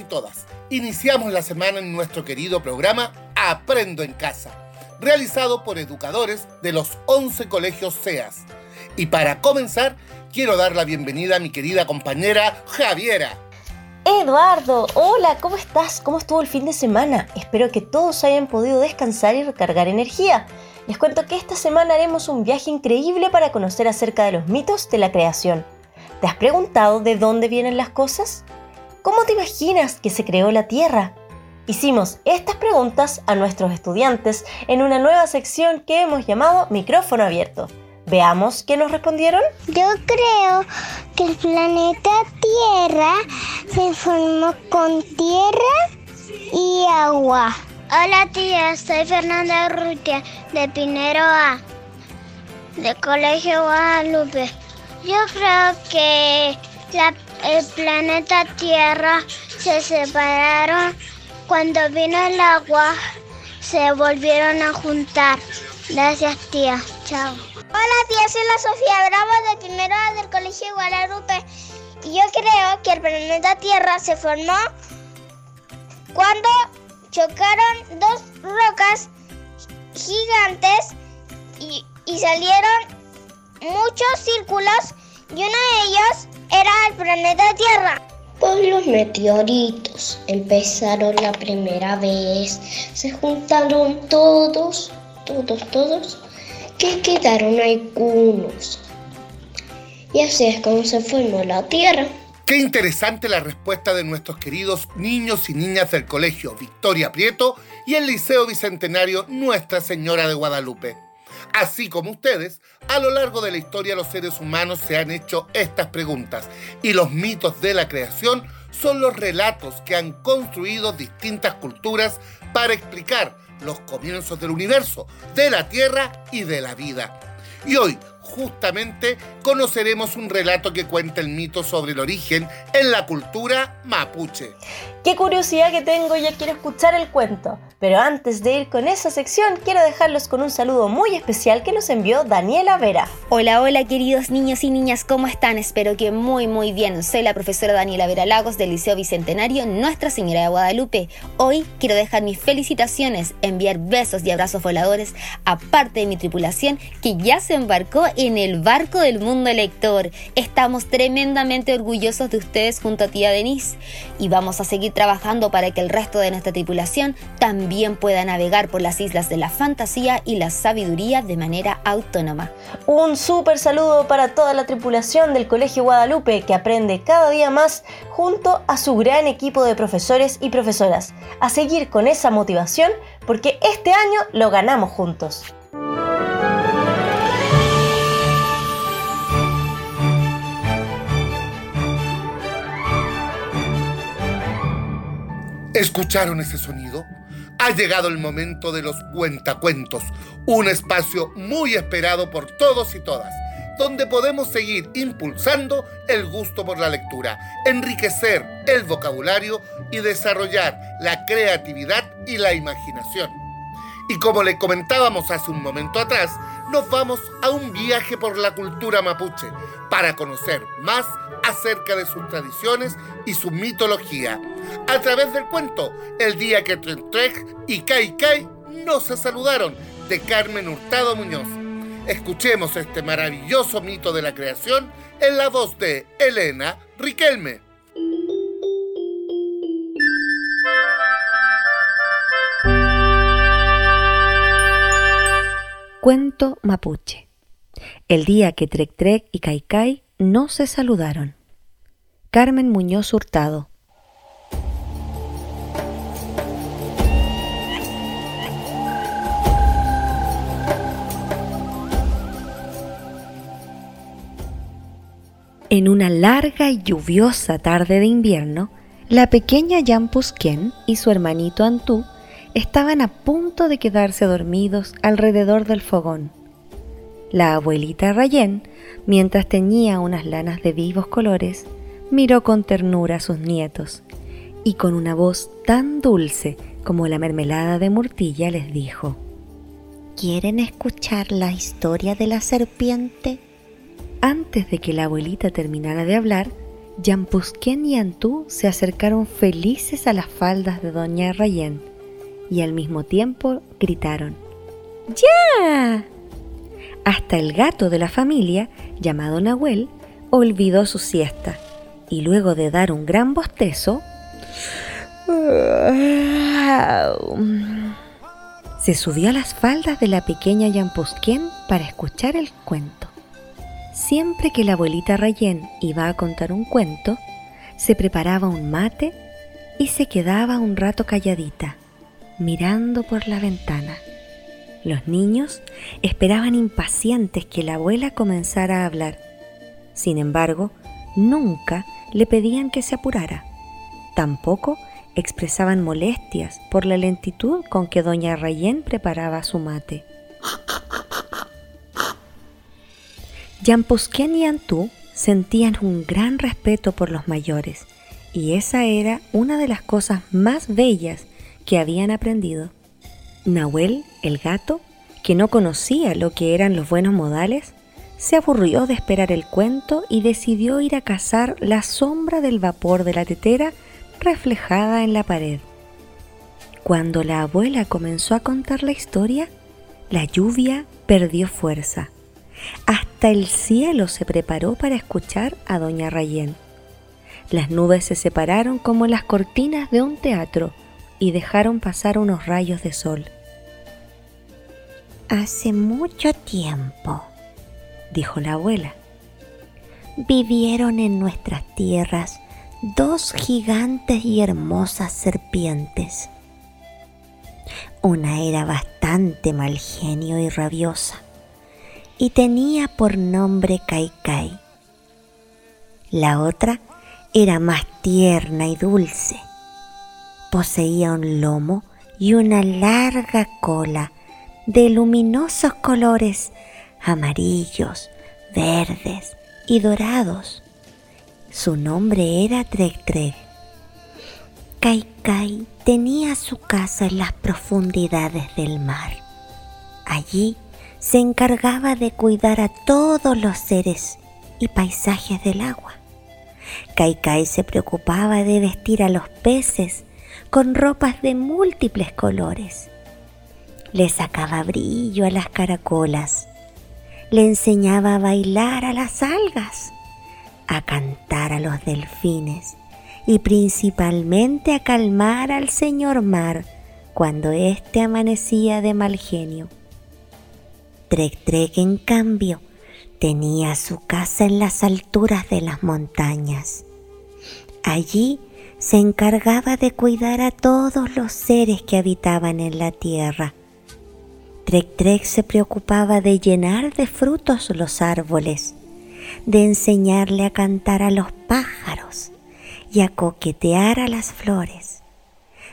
y todas. Iniciamos la semana en nuestro querido programa Aprendo en Casa, realizado por educadores de los 11 colegios SEAS. Y para comenzar, quiero dar la bienvenida a mi querida compañera Javiera. Eduardo, hola, ¿cómo estás? ¿Cómo estuvo el fin de semana? Espero que todos hayan podido descansar y recargar energía. Les cuento que esta semana haremos un viaje increíble para conocer acerca de los mitos de la creación. ¿Te has preguntado de dónde vienen las cosas? ¿Cómo te imaginas que se creó la Tierra? Hicimos estas preguntas a nuestros estudiantes en una nueva sección que hemos llamado Micrófono Abierto. Veamos qué nos respondieron. Yo creo que el planeta Tierra se formó con tierra y agua. Hola tía, soy Fernanda Rutia de Pinero A, de Colegio Guadalupe. Yo creo que el planeta Tierra se separaron cuando vino el agua, se volvieron a juntar. Gracias tía, chao. Hola tía, soy la Sofía Bravo de Primero del Colegio Guadalupe. Y yo creo que el planeta Tierra se formó cuando chocaron dos rocas gigantes y, salieron muchos círculos y uno de ellos era el planeta Tierra. Pues los meteoritos empezaron la primera vez, se juntaron todos, todos, todos, que quedaron algunos. Y así es como se formó la Tierra. Qué interesante la respuesta de nuestros queridos niños y niñas del Colegio Victoria Prieto y el Liceo Bicentenario Nuestra Señora de Guadalupe. Así como ustedes, a lo largo de la historia los seres humanos se han hecho estas preguntas y los mitos de la creación son los relatos que han construido distintas culturas para explicar los comienzos del universo, de la Tierra y de la vida. Y hoy justamente conoceremos un relato que cuenta el mito sobre el origen en la cultura mapuche. Qué curiosidad que tengo, ya quiero escuchar el cuento. Pero antes de ir con esa sección, quiero dejarlos con un saludo muy especial que nos envió Daniela Vera. Hola, hola queridos niños y niñas, ¿cómo están? Espero que muy, muy bien. Soy la profesora Daniela Vera Lagos del Liceo Bicentenario Nuestra Señora de Guadalupe. Hoy quiero dejar mis felicitaciones, enviar besos y abrazos voladores a parte de mi tripulación que ya se embarcó en el barco del mundo lector. Estamos tremendamente orgullosos de ustedes junto a tía Denise y vamos a seguir trabajando para que el resto de nuestra tripulación también pueda navegar por las islas de la fantasía y la sabiduría de manera autónoma. Un súper saludo para toda la tripulación del Colegio Guadalupe que aprende cada día más junto a su gran equipo de profesores y profesoras. A seguir con esa motivación porque este año lo ganamos juntos. ¿Escucharon ese sonido? Ha llegado el momento de los cuentacuentos, un espacio muy esperado por todos y todas, donde podemos seguir impulsando el gusto por la lectura, enriquecer el vocabulario y desarrollar la creatividad y la imaginación. Y como le comentábamos hace un momento atrás, nos vamos a un viaje por la cultura mapuche para conocer más acerca de sus tradiciones y su mitología, a través del cuento El día que Trentrek y Kai Kai no se saludaron, de Carmen Hurtado Muñoz. Escuchemos este maravilloso mito de la creación en la voz de Elena Riquelme. Cuento mapuche. El día que Trek Trek y Kai no se saludaron. Carmen Muñoz Hurtado. En una larga y lluviosa tarde de invierno, la pequeña Jan Pusquien y su hermanito Antú estaban a punto de quedarse dormidos alrededor del fogón. La abuelita Rayén, mientras teñía unas lanas de vivos colores, miró con ternura a sus nietos y con una voz tan dulce como la mermelada de murtilla les dijo, ¿Quieren escuchar la historia de la serpiente? Antes de que la abuelita terminara de hablar, Yampusquén y Antú se acercaron felices a las faldas de Doña Rayén y al mismo tiempo gritaron ¡Ya! Hasta el gato de la familia, llamado Nahuel, olvidó su siesta y luego de dar un gran bostezo, se subió a las faldas de la pequeña Yampusquén para escuchar el cuento. Siempre que la abuelita Rayén iba a contar un cuento, se preparaba un mate y se quedaba un rato calladita, mirando por la ventana. Los niños esperaban impacientes que la abuela comenzara a hablar. Sin embargo, nunca le pedían que se apurara. Tampoco expresaban molestias por la lentitud con que doña Rayén preparaba su mate. Yampusquén y Antú sentían un gran respeto por los mayores, y esa era una de las cosas más bellas que habían aprendido. Nahuel, el gato, que no conocía lo que eran los buenos modales, se aburrió de esperar el cuento y decidió ir a cazar la sombra del vapor de la tetera reflejada en la pared. Cuando la abuela comenzó a contar la historia, la lluvia perdió fuerza hasta el cielo se preparó para escuchar a doña Rayén. Las nubes se separaron como las cortinas de un teatro y dejaron pasar unos rayos de sol. Hace mucho tiempo, dijo la abuela, vivieron en nuestras tierras dos gigantes y hermosas serpientes. Una era bastante mal genio y rabiosa y tenía por nombre Kaikai. La otra era más tierna y dulce. Poseía un lomo y una larga cola de luminosos colores amarillos, verdes y dorados. Su nombre era Trek Trek. Kaikai tenía su casa en las profundidades del mar. Allí se encargaba de cuidar a todos los seres y paisajes del agua. Kaikai se preocupaba de vestir a los peces con ropas de múltiples colores. Le sacaba brillo a las caracolas. Le enseñaba a bailar a las algas, a cantar a los delfines y principalmente a calmar al señor mar cuando éste amanecía de mal genio. Trek Trek, en cambio, tenía su casa en las alturas de las montañas. Allí se encargaba de cuidar a todos los seres que habitaban en la tierra. Trek Trek se preocupaba de llenar de frutos los árboles, de enseñarle a cantar a los pájaros y a coquetear a las flores,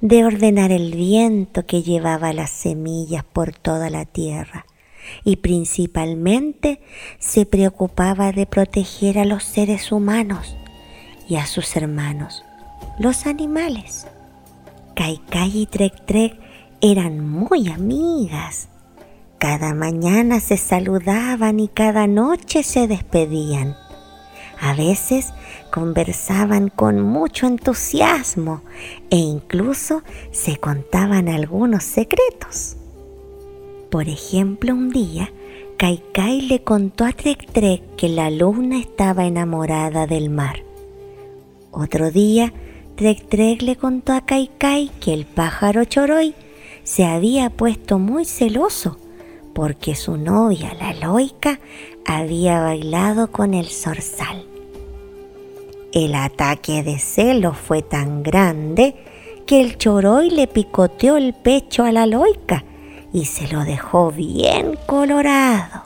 de ordenar el viento que llevaba las semillas por toda la tierra y principalmente se preocupaba de proteger a los seres humanos y a sus hermanos, los animales. Kaikai y Trek Trek eran muy amigas. Cada mañana se saludaban y cada noche se despedían. A veces conversaban con mucho entusiasmo e incluso se contaban algunos secretos. Por ejemplo, un día, Kaikai le contó a Trek Trek que la luna estaba enamorada del mar. Otro día, Trek Trek le contó a Kaikai que el pájaro Choroy se había puesto muy celoso porque su novia, la loica, había bailado con el zorzal. El ataque de celos fue tan grande que el choroy le picoteó el pecho a la loica y se lo dejó bien colorado.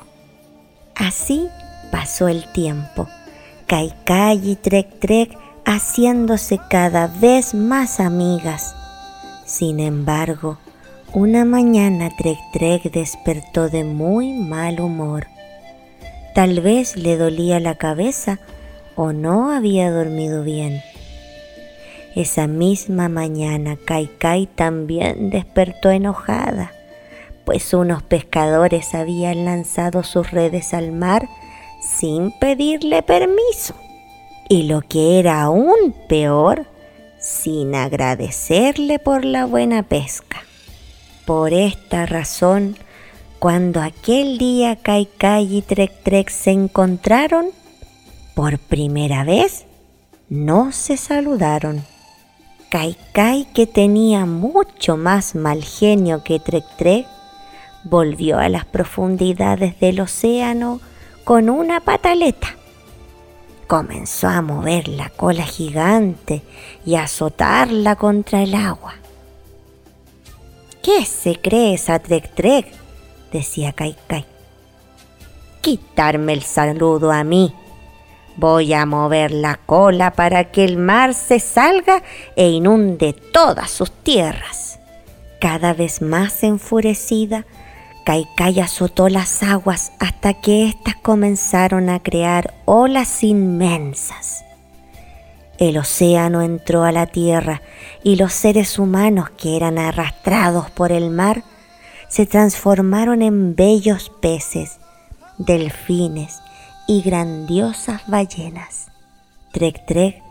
Así pasó el tiempo, Kaikai y Trek Trek haciéndose cada vez más amigas. Sin embargo, una mañana Trek Trek despertó de muy mal humor. Tal vez le dolía la cabeza o no había dormido bien. Esa misma mañana Kaikai también despertó enojada pues unos pescadores habían lanzado sus redes al mar sin pedirle permiso Y lo que era aún peor, sin agradecerle por la buena pesca. Por esta razón, cuando aquel día Kai Kai y Trek Trek se encontraron, por primera vez, no se saludaron. Kai Kai, que tenía mucho más mal genio que Trek Trek, volvió a las profundidades del océano con una pataleta. Comenzó a mover la cola gigante y a azotarla contra el agua. ¿Qué se cree esa Trek Trek? decía Kai Kai. Quitarme el saludo a mí. Voy a mover la cola para que el mar se salga e inunde todas sus tierras. Cada vez más enfurecida, Kaikai azotó las aguas hasta que éstas comenzaron a crear olas inmensas. El océano entró a la tierra y los seres humanos que eran arrastrados por el mar se transformaron en bellos peces, delfines y grandiosas ballenas. Trek Trek,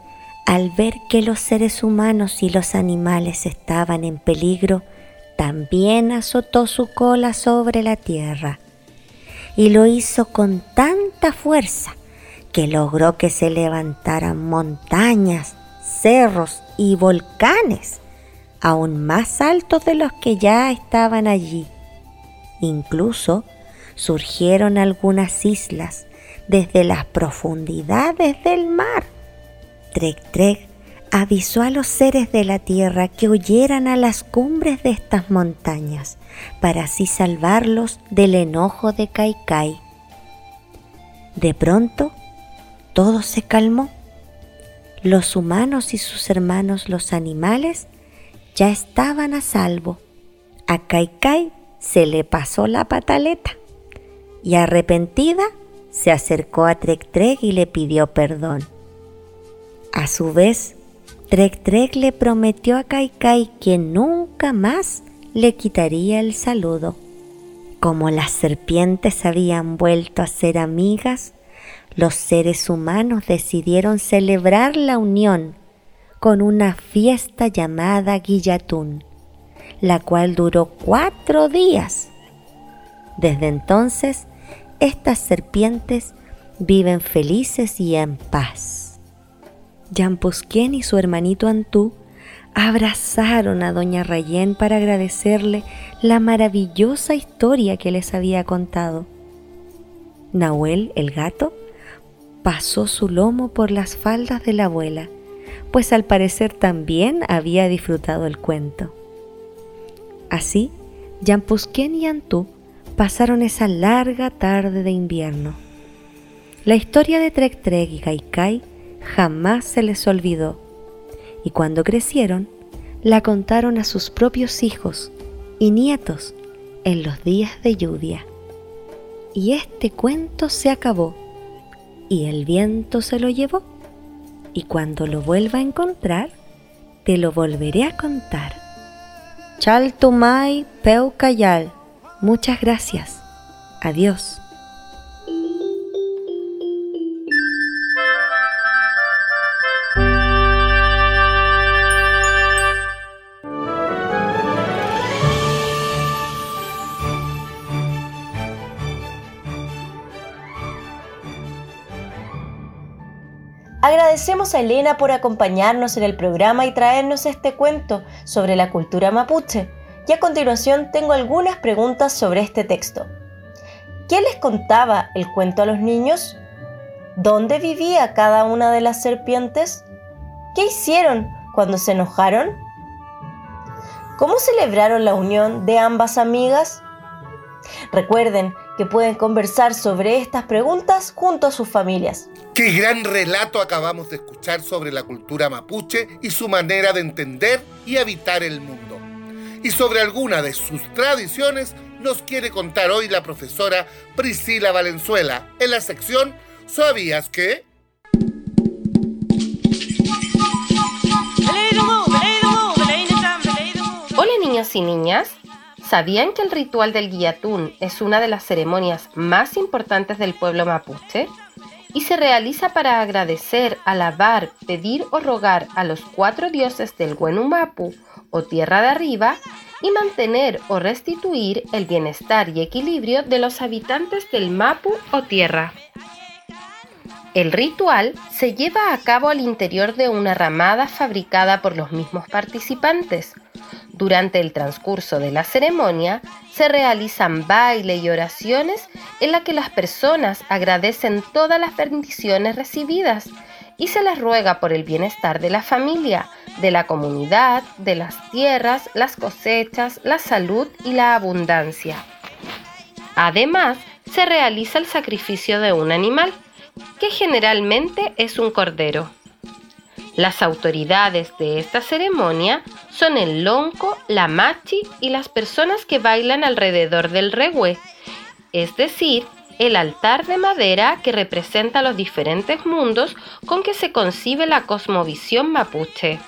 al ver que los seres humanos y los animales estaban en peligro, también azotó su cola sobre la tierra y lo hizo con tanta fuerza que logró que se levantaran montañas, cerros y volcanes aún más altos de los que ya estaban allí. Incluso surgieron algunas islas desde las profundidades del mar. Trek Trek avisó a los seres de la tierra que huyeran a las cumbres de estas montañas para así salvarlos del enojo de Kai. De pronto, todo se calmó. Los humanos y sus hermanos los animales ya estaban a salvo. A Kai se le pasó la pataleta y arrepentida se acercó a Trek Trek y le pidió perdón. A su vez, Trek Trek le prometió a Kai Kai que nunca más le quitaría el saludo. Como las serpientes habían vuelto a ser amigas, los seres humanos decidieron celebrar la unión con una fiesta llamada Guillatún, la cual duró cuatro días. Desde entonces, estas serpientes viven felices y en paz. Pusquien y su hermanito Antú abrazaron a doña Rayén para agradecerle la maravillosa historia que les había contado. Nahuel, el gato, pasó su lomo por las faldas de la abuela pues al parecer también había disfrutado el cuento. Así, Yampusquén y Antú pasaron esa larga tarde de invierno. La historia de Trek Trek y Kaikai jamás se les olvidó, y cuando crecieron, la contaron a sus propios hijos y nietos en los días de lluvia. Y este cuento se acabó, y el viento se lo llevó y cuando lo vuelva a encontrar, te lo volveré a contar. Chaltumay Peu Muchas gracias. Adiós. Agradecemos a Elena por acompañarnos en el programa y traernos este cuento sobre la cultura mapuche. Y a continuación tengo algunas preguntas sobre este texto. ¿Quién les contaba el cuento a los niños? ¿Dónde vivía cada una de las serpientes? ¿Qué hicieron cuando se enojaron? ¿Cómo celebraron la unión de ambas amigas? Recuerden que pueden conversar sobre estas preguntas junto a sus familias. Qué gran relato acabamos de escuchar sobre la cultura mapuche y su manera de entender y habitar el mundo. Y sobre alguna de sus tradiciones nos quiere contar hoy la profesora Priscila Valenzuela en la sección ¿Sabías qué? Hola niños y niñas. ¿Sabían que el ritual del guillatún es una de las ceremonias más importantes del pueblo mapuche? y se realiza para agradecer, alabar, pedir o rogar a los cuatro dioses del Huenumapu o tierra de arriba y mantener o restituir el bienestar y equilibrio de los habitantes del Mapu o tierra. El ritual se lleva a cabo al interior de una ramada fabricada por los mismos participantes. Durante el transcurso de la ceremonia se realizan bailes y oraciones en las que las personas agradecen todas las bendiciones recibidas y se les ruega por el bienestar de la familia, de la comunidad, de las tierras, las cosechas, la salud y la abundancia. Además, se realiza el sacrificio de un animal, que generalmente es un cordero. Las autoridades de esta ceremonia son el lonco, la machi y las personas que bailan alrededor del regue, es decir, el altar de madera que representa los diferentes mundos con que se concibe la cosmovisión mapuche.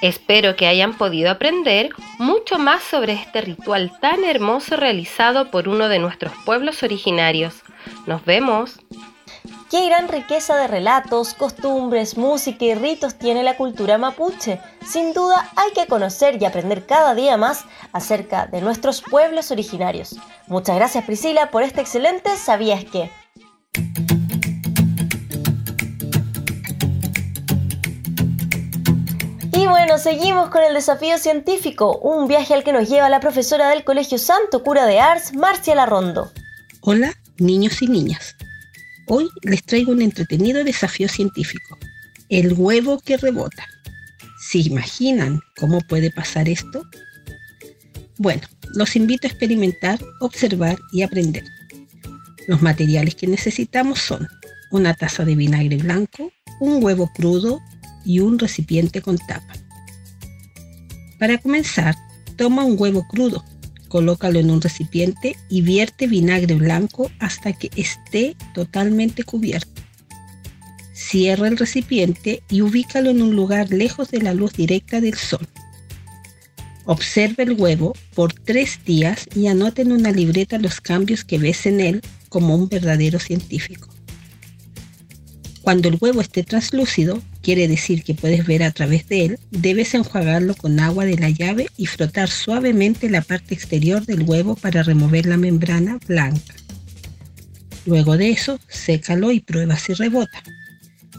Espero que hayan podido aprender mucho más sobre este ritual tan hermoso realizado por uno de nuestros pueblos originarios. Nos vemos. Qué gran riqueza de relatos, costumbres, música y ritos tiene la cultura mapuche. Sin duda hay que conocer y aprender cada día más acerca de nuestros pueblos originarios. Muchas gracias Priscila por este excelente ¿Sabías qué? Y bueno, seguimos con el desafío científico, un viaje al que nos lleva la profesora del Colegio Santo Cura de Ars, Marcia Larrondo. Hola, niños y niñas. Hoy les traigo un entretenido desafío científico, el huevo que rebota. ¿Se imaginan cómo puede pasar esto? Bueno, los invito a experimentar, observar y aprender. Los materiales que necesitamos son una taza de vinagre blanco, un huevo crudo y un recipiente con tapa. Para comenzar, toma un huevo crudo, Colócalo en un recipiente y vierte vinagre blanco hasta que esté totalmente cubierto. Cierra el recipiente y ubícalo en un lugar lejos de la luz directa del sol. Observa el huevo por tres días y anota en una libreta los cambios que ves en él como un verdadero científico. Cuando el huevo esté translúcido, quiere decir que puedes ver a través de él, debes enjuagarlo con agua de la llave y frotar suavemente la parte exterior del huevo para remover la membrana blanca. Luego de eso, sécalo y prueba si rebota.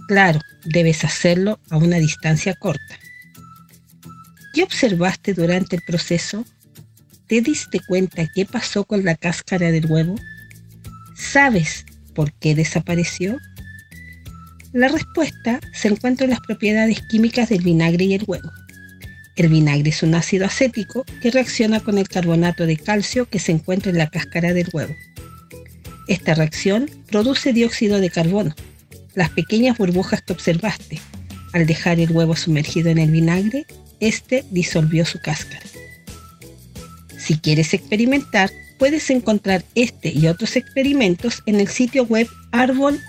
Claro, debes hacerlo a una distancia corta. ¿Qué observaste durante el proceso? ¿Te diste cuenta qué pasó con la cáscara del huevo? ¿Sabes por qué desapareció? La respuesta se encuentra en las propiedades químicas del vinagre y el huevo. El vinagre es un ácido acético que reacciona con el carbonato de calcio que se encuentra en la cáscara del huevo. Esta reacción produce dióxido de carbono, las pequeñas burbujas que observaste. Al dejar el huevo sumergido en el vinagre, este disolvió su cáscara. Si quieres experimentar, puedes encontrar este y otros experimentos en el sitio web arbolabc.com.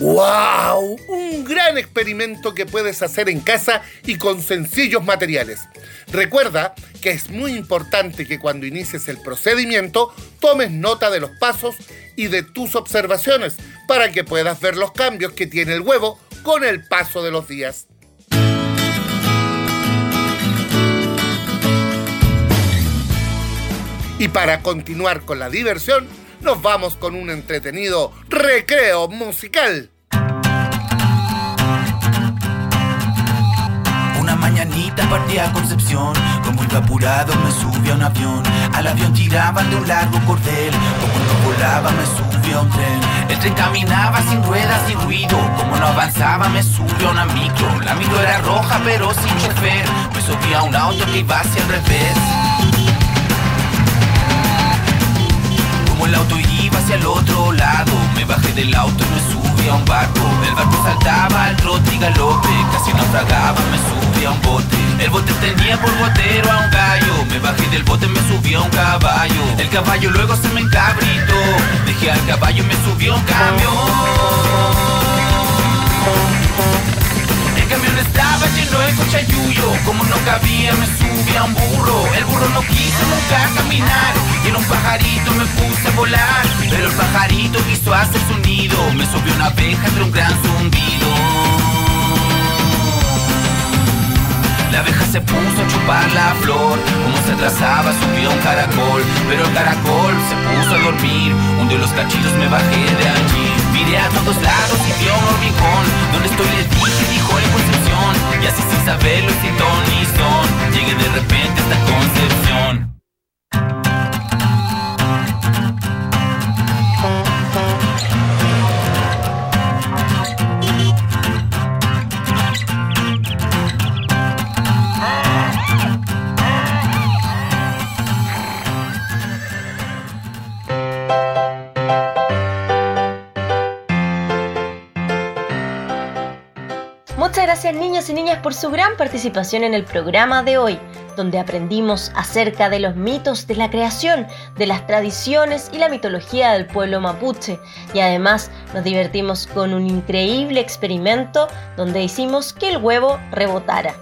¡Wow! Un gran experimento que puedes hacer en casa y con sencillos materiales. Recuerda que es muy importante que cuando inicies el procedimiento tomes nota de los pasos y de tus observaciones para que puedas ver los cambios que tiene el huevo con el paso de los días. Y para continuar con la diversión, nos vamos con un entretenido recreo musical. Una mañanita partía a Concepción, como iba apurado me subí a un avión. Al avión tiraban de un largo cordel, como no volaba me subí a un tren. El tren caminaba sin ruedas y ruido, como no avanzaba me subí a una micro. La micro era roja pero sin chofer, me subí a un auto que iba hacia el revés. El auto iba hacia el otro lado. Me bajé del auto y me subí a un barco. El barco saltaba al trote y galope. Casi naufragaba, me subí a un bote. El bote tenía por botero a un gallo. Me bajé del bote, me subí a un caballo. El caballo luego se me encabritó. Dejé al caballo y me subí a un camión estaba lleno de cochayuyo Como no cabía me subí a un burro. El burro no quiso nunca caminar. Y en un pajarito me puse a volar. Pero el pajarito quiso hacer su nido Me subió una abeja entre un gran zumbido. La abeja se puso a chupar la flor, como se trazaba subió un caracol, pero el caracol se puso a dormir, hundió los cachillos, me bajé de allí. A todos lados y vi un hormigón, donde estoy le dije, dijo en Concepción, y así sin saberlo sin ton ni son, llegué de repente a esta Concepción. Gracias niños y niñas por su gran participación en el programa de hoy, donde aprendimos acerca de los mitos de la creación, de las tradiciones y la mitología del pueblo mapuche, y además nos divertimos con un increíble experimento donde hicimos que el huevo rebotara.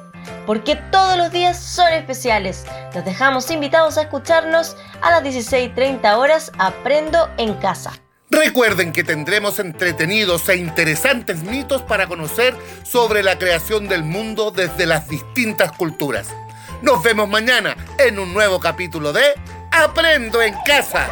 Porque todos los días son especiales. Los dejamos invitados a escucharnos a las 16.30 horas Aprendo en casa. Recuerden que tendremos entretenidos e interesantes mitos para conocer sobre la creación del mundo desde las distintas culturas. Nos vemos mañana en un nuevo capítulo de Aprendo en casa.